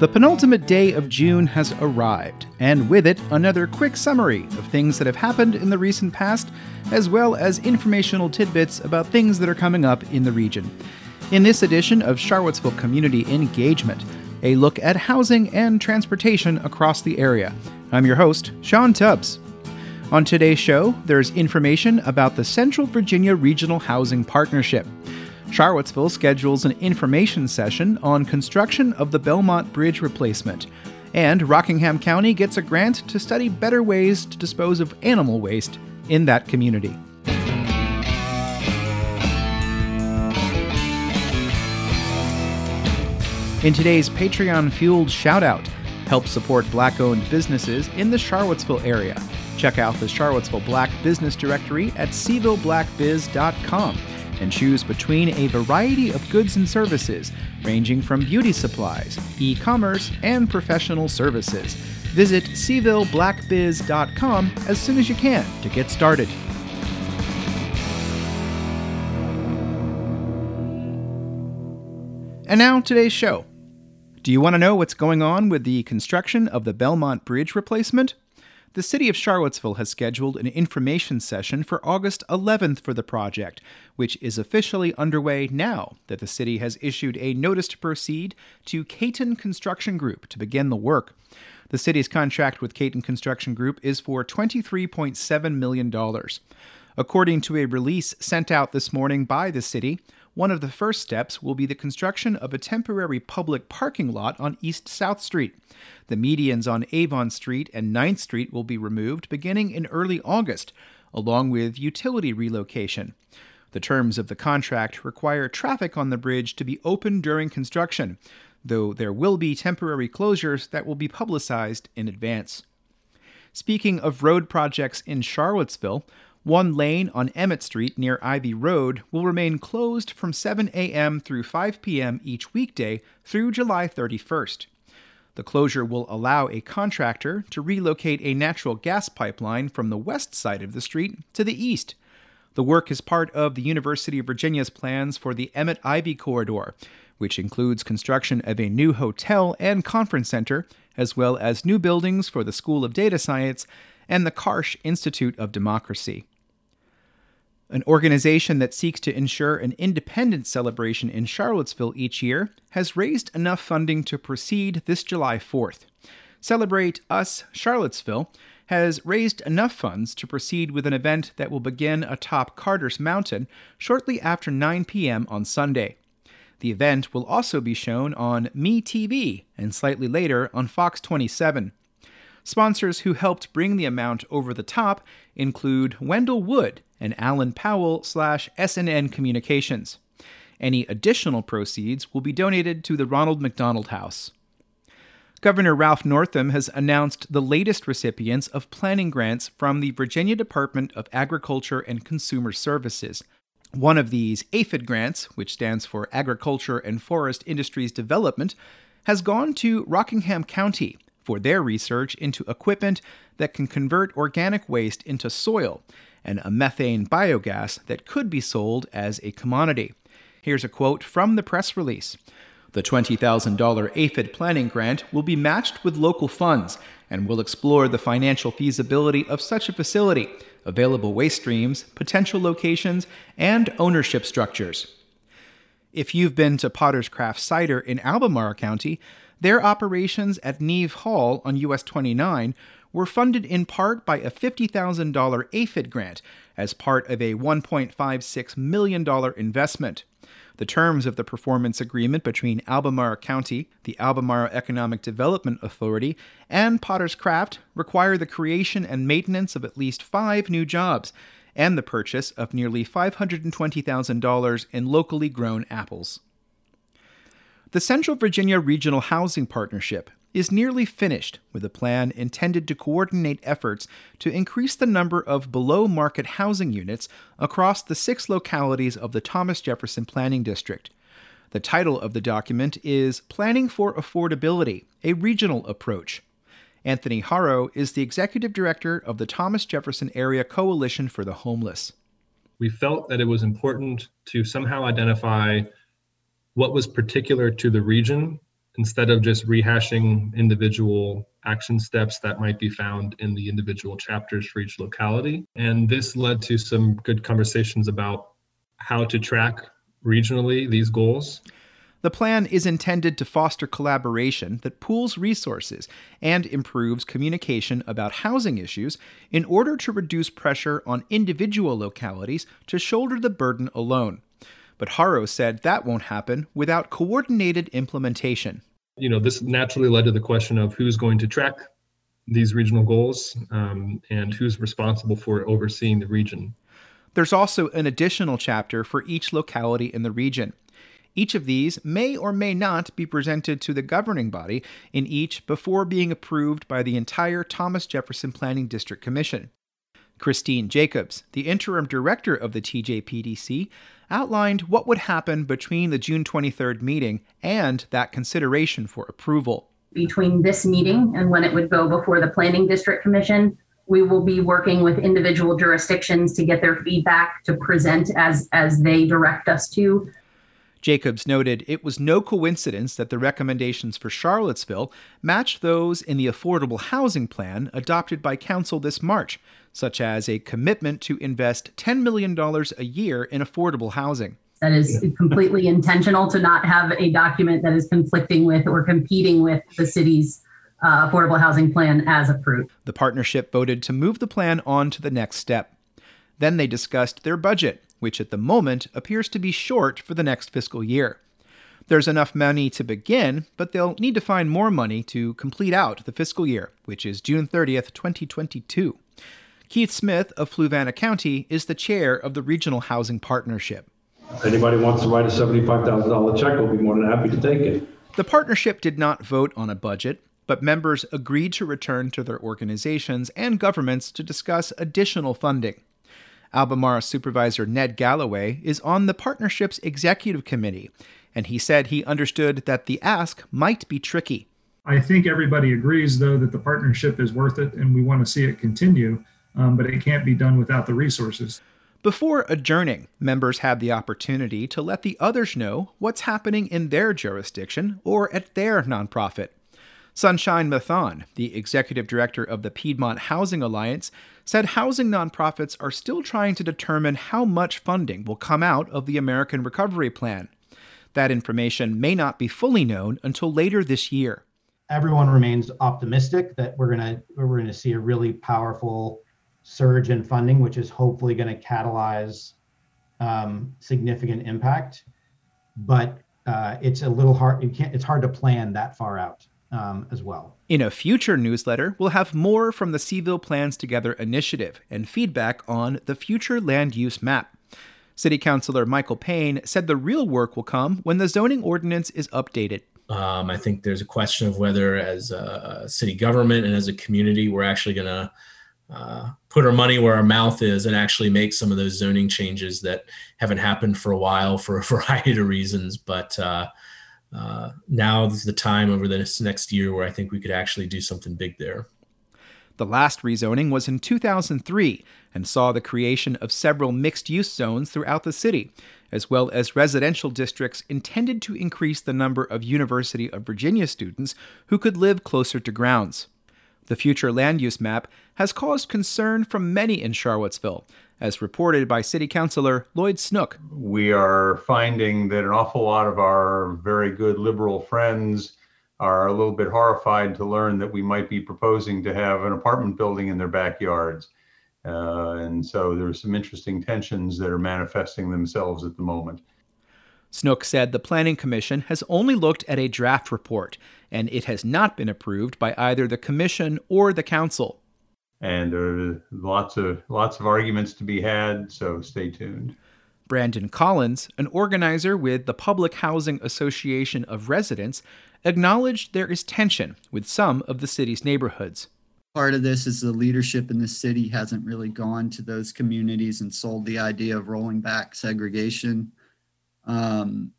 The penultimate day of June has arrived, and with it, another quick summary of things that have happened in the recent past, as well as informational tidbits about things that are coming up in the region. In this edition of Charlottesville Community Engagement, a look at housing and transportation across the area. I'm your host, Sean Tubbs. On today's show, there's information about the Central Virginia Regional Housing Partnership. Charlottesville schedules an information session on construction of the Belmont Bridge replacement. And Rockingham County gets a grant to study better ways to dispose of animal waste in that community. In today's Patreon fueled shoutout, help support black owned businesses in the Charlottesville area. Check out the Charlottesville Black Business Directory at cvilleblackbiz.com and choose between a variety of goods and services, ranging from beauty supplies, e commerce, and professional services. Visit cvilleblackbiz.com as soon as you can to get started. And now, today's show. Do you want to know what's going on with the construction of the Belmont Bridge replacement? The City of Charlottesville has scheduled an information session for August 11th for the project, which is officially underway now that the city has issued a notice to proceed to Caton Construction Group to begin the work. The city's contract with Caton Construction Group is for $23.7 million. According to a release sent out this morning by the city, one of the first steps will be the construction of a temporary public parking lot on East South Street. The medians on Avon Street and 9th Street will be removed beginning in early August, along with utility relocation. The terms of the contract require traffic on the bridge to be open during construction, though there will be temporary closures that will be publicized in advance. Speaking of road projects in Charlottesville, one lane on Emmett Street near Ivy Road will remain closed from 7 a.m. through 5 p.m. each weekday through July 31st. The closure will allow a contractor to relocate a natural gas pipeline from the west side of the street to the east. The work is part of the University of Virginia's plans for the Emmett Ivy Corridor, which includes construction of a new hotel and conference center, as well as new buildings for the School of Data Science and the Karsh Institute of Democracy. An organization that seeks to ensure an independence celebration in Charlottesville each year has raised enough funding to proceed this July 4th. Celebrate Us Charlottesville has raised enough funds to proceed with an event that will begin atop Carter's Mountain shortly after 9 p.m. on Sunday. The event will also be shown on MeTV and slightly later on Fox 27. Sponsors who helped bring the amount over the top include Wendell Wood and Alan Powell slash SNN Communications. Any additional proceeds will be donated to the Ronald McDonald House. Governor Ralph Northam has announced the latest recipients of planning grants from the Virginia Department of Agriculture and Consumer Services. One of these AFID grants, which stands for Agriculture and Forest Industries Development, has gone to Rockingham County for their research into equipment that can convert organic waste into soil and a methane biogas that could be sold as a commodity. Here's a quote from the press release. The $20,000 AFID planning grant will be matched with local funds and will explore the financial feasibility of such a facility, available waste streams, potential locations, and ownership structures. If you've been to Potter's Craft Cider in Albemarle County, their operations at Neve Hall on US 29 were funded in part by a $50,000 AFID grant as part of a $1.56 million investment. The terms of the performance agreement between Albemarle County, the Albemarle Economic Development Authority, and Potter's Craft require the creation and maintenance of at least five new jobs and the purchase of nearly $520,000 in locally grown apples. The Central Virginia Regional Housing Partnership is nearly finished with a plan intended to coordinate efforts to increase the number of below market housing units across the six localities of the Thomas Jefferson Planning District. The title of the document is Planning for Affordability A Regional Approach. Anthony Haro is the executive director of the Thomas Jefferson Area Coalition for the Homeless. We felt that it was important to somehow identify what was particular to the region instead of just rehashing individual action steps that might be found in the individual chapters for each locality. And this led to some good conversations about how to track regionally these goals. The plan is intended to foster collaboration that pools resources and improves communication about housing issues in order to reduce pressure on individual localities to shoulder the burden alone. But Haro said that won't happen without coordinated implementation. You know, this naturally led to the question of who's going to track these regional goals um, and who's responsible for overseeing the region. There's also an additional chapter for each locality in the region. Each of these may or may not be presented to the governing body in each before being approved by the entire Thomas Jefferson Planning District Commission. Christine Jacobs, the interim director of the TJPDC, outlined what would happen between the June 23rd meeting and that consideration for approval. Between this meeting and when it would go before the Planning District Commission, we will be working with individual jurisdictions to get their feedback to present as as they direct us to Jacobs noted it was no coincidence that the recommendations for Charlottesville matched those in the affordable housing plan adopted by Council this March, such as a commitment to invest $10 million a year in affordable housing. That is completely intentional to not have a document that is conflicting with or competing with the city's uh, affordable housing plan as approved. The partnership voted to move the plan on to the next step. Then they discussed their budget, which at the moment appears to be short for the next fiscal year. There's enough money to begin, but they'll need to find more money to complete out the fiscal year, which is June 30th, 2022. Keith Smith of Fluvanna County is the chair of the Regional Housing Partnership. If anybody wants to write a $75,000 check, we'll be more than happy to take it. The partnership did not vote on a budget, but members agreed to return to their organizations and governments to discuss additional funding. Albemarle supervisor Ned Gallaway is on the partnership's executive committee, and he said he understood that the ask might be tricky. I think everybody agrees, though, that the partnership is worth it and we want to see it continue, um, but it can't be done without the resources. Before adjourning, members have the opportunity to let the others know what's happening in their jurisdiction or at their nonprofit. Sunshine Mathon, the executive director of the Piedmont Housing Alliance, said housing nonprofits are still trying to determine how much funding will come out of the American Recovery Plan. That information may not be fully known until later this year. Everyone remains optimistic that we're going to we're going to see a really powerful surge in funding, which is hopefully going to catalyze um, significant impact. But uh, it's a little hard. You can't. It's hard to plan that far out um, as well. In a future newsletter, we'll have more from the Cville Plans Together initiative and feedback on the future land use map. City Councilor Michael Payne said the real work will come when the zoning ordinance is updated. Um, I think there's a question of whether, as a city government and as a community, we're actually going to uh, put our money where our mouth is and actually make some of those zoning changes that haven't happened for a while for a variety of reasons. But uh, uh, now is the time over this next year where I think we could actually do something big there. The last rezoning was in 2003 and saw the creation of several mixed use zones throughout the city, as well as residential districts intended to increase the number of University of Virginia students who could live closer to grounds. The future land use map has caused concern from many in Charlottesville, as reported by City Councilor Lloyd Snook. We are finding that an awful lot of our very good liberal friends are a little bit horrified to learn that we might be proposing to have an apartment building in their backyards. Uh, and so there's some interesting tensions that are manifesting themselves at the moment. Snook said the Planning Commission has only looked at a draft report, and it has not been approved by either the Commission or the Council. And there are lots of lots of arguments to be had, so stay tuned. Brandon Collins, an organizer with the Public Housing Association of Residents, acknowledged there is tension with some of the city's neighborhoods. Part of this is the leadership in the city hasn't really gone to those communities and sold the idea of rolling back segregation um,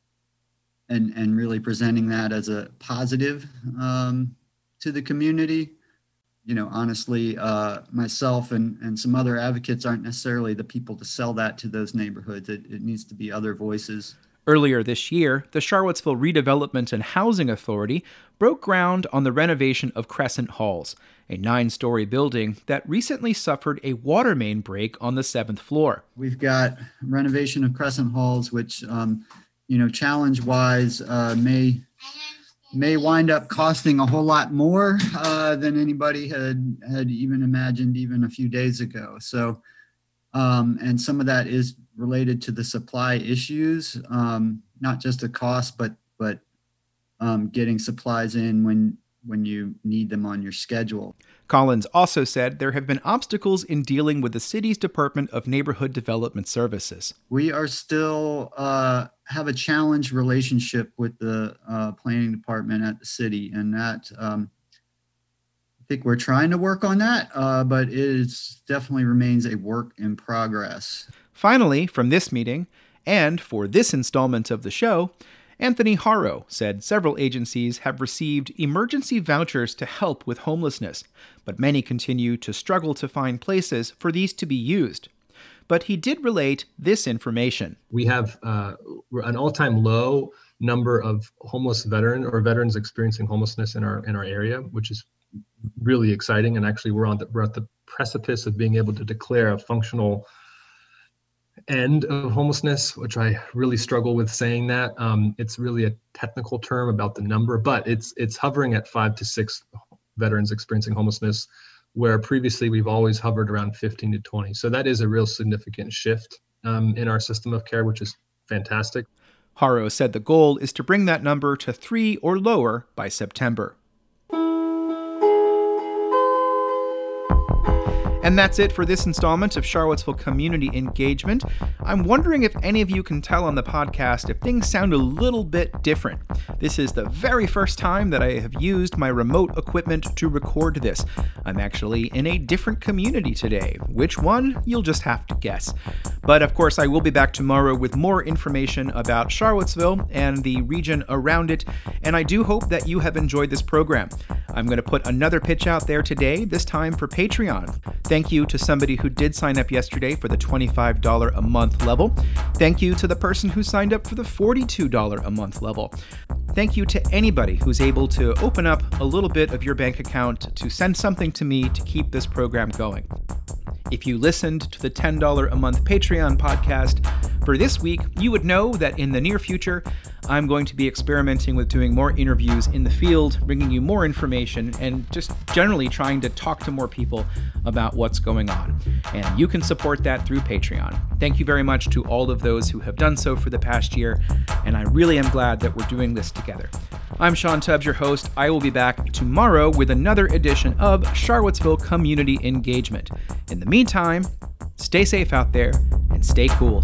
and and really presenting that as a positive um, to the community. You know, honestly, uh, myself and and some other advocates aren't necessarily the people to sell that to those neighborhoods. It, it needs to be other voices. Earlier this year, the Charlottesville Redevelopment and Housing Authority broke ground on the renovation of Crescent Halls, a nine story building that recently suffered a water main break on the seventh floor. We've got renovation of Crescent Halls, which, um, you know, challenge wise, uh, may may wind up costing a whole lot more uh, than anybody had had even imagined even a few days ago. So, um, and some of that is related to the supply issues, um, not just the cost, but but um, getting supplies in when when you need them on your schedule. Collins also said there have been obstacles in dealing with the city's Department of Neighborhood Development Services. We are still uh, have a challenge relationship with the uh, planning department at the city, and that um, I think we're trying to work on that, uh, but it is definitely remains a work in progress. Finally, from this meeting, and for this installment of the show, Anthony Haro said several agencies have received emergency vouchers to help with homelessness, but many continue to struggle to find places for these to be used. But he did relate this information. We have uh, an all-time low number of homeless veteran or veterans experiencing homelessness in our in our area, which is really exciting. And actually, we're on the, we're at the precipice of being able to declare a functional end of homelessness, which I really struggle with saying that. Um, it's really a technical term about the number, but it's it's hovering at five to six veterans experiencing homelessness, where previously we've always hovered around 15 to 20. So that is a real significant shift um, in our system of care, which is fantastic. Haro said the goal is to bring that number to three or lower by September. And that's it for this installment of Charlottesville Community Engagement. I'm wondering if any of you can tell on the podcast if things sound a little bit different. This is the very first time that I have used my remote equipment to record this. I'm actually in a different community today. Which one? You'll just have to guess. But of course, I will be back tomorrow with more information about Charlottesville and the region around it, and I do hope that you have enjoyed this program. I'm going to put another pitch out there today, this time for Patreon. Thank you to somebody who did sign up yesterday for the $25 a month level. Thank you to the person who signed up for the $42 a month level. Thank you to anybody who's able to open up a little bit of your bank account to send something to me to keep this program going. If you listened to the $10 a month Patreon podcast for this week, you would know that in the near future, I'm going to be experimenting with doing more interviews in the field, bringing you more information, and just generally trying to talk to more people about what's going on. And you can support that through Patreon. Thank you very much to all of those who have done so for the past year, and I really am glad that we're doing this together. I'm Sean Tubbs, your host. I will be back tomorrow with another edition of Charlottesville Community Engagement. In the meantime, stay safe out there and stay cool.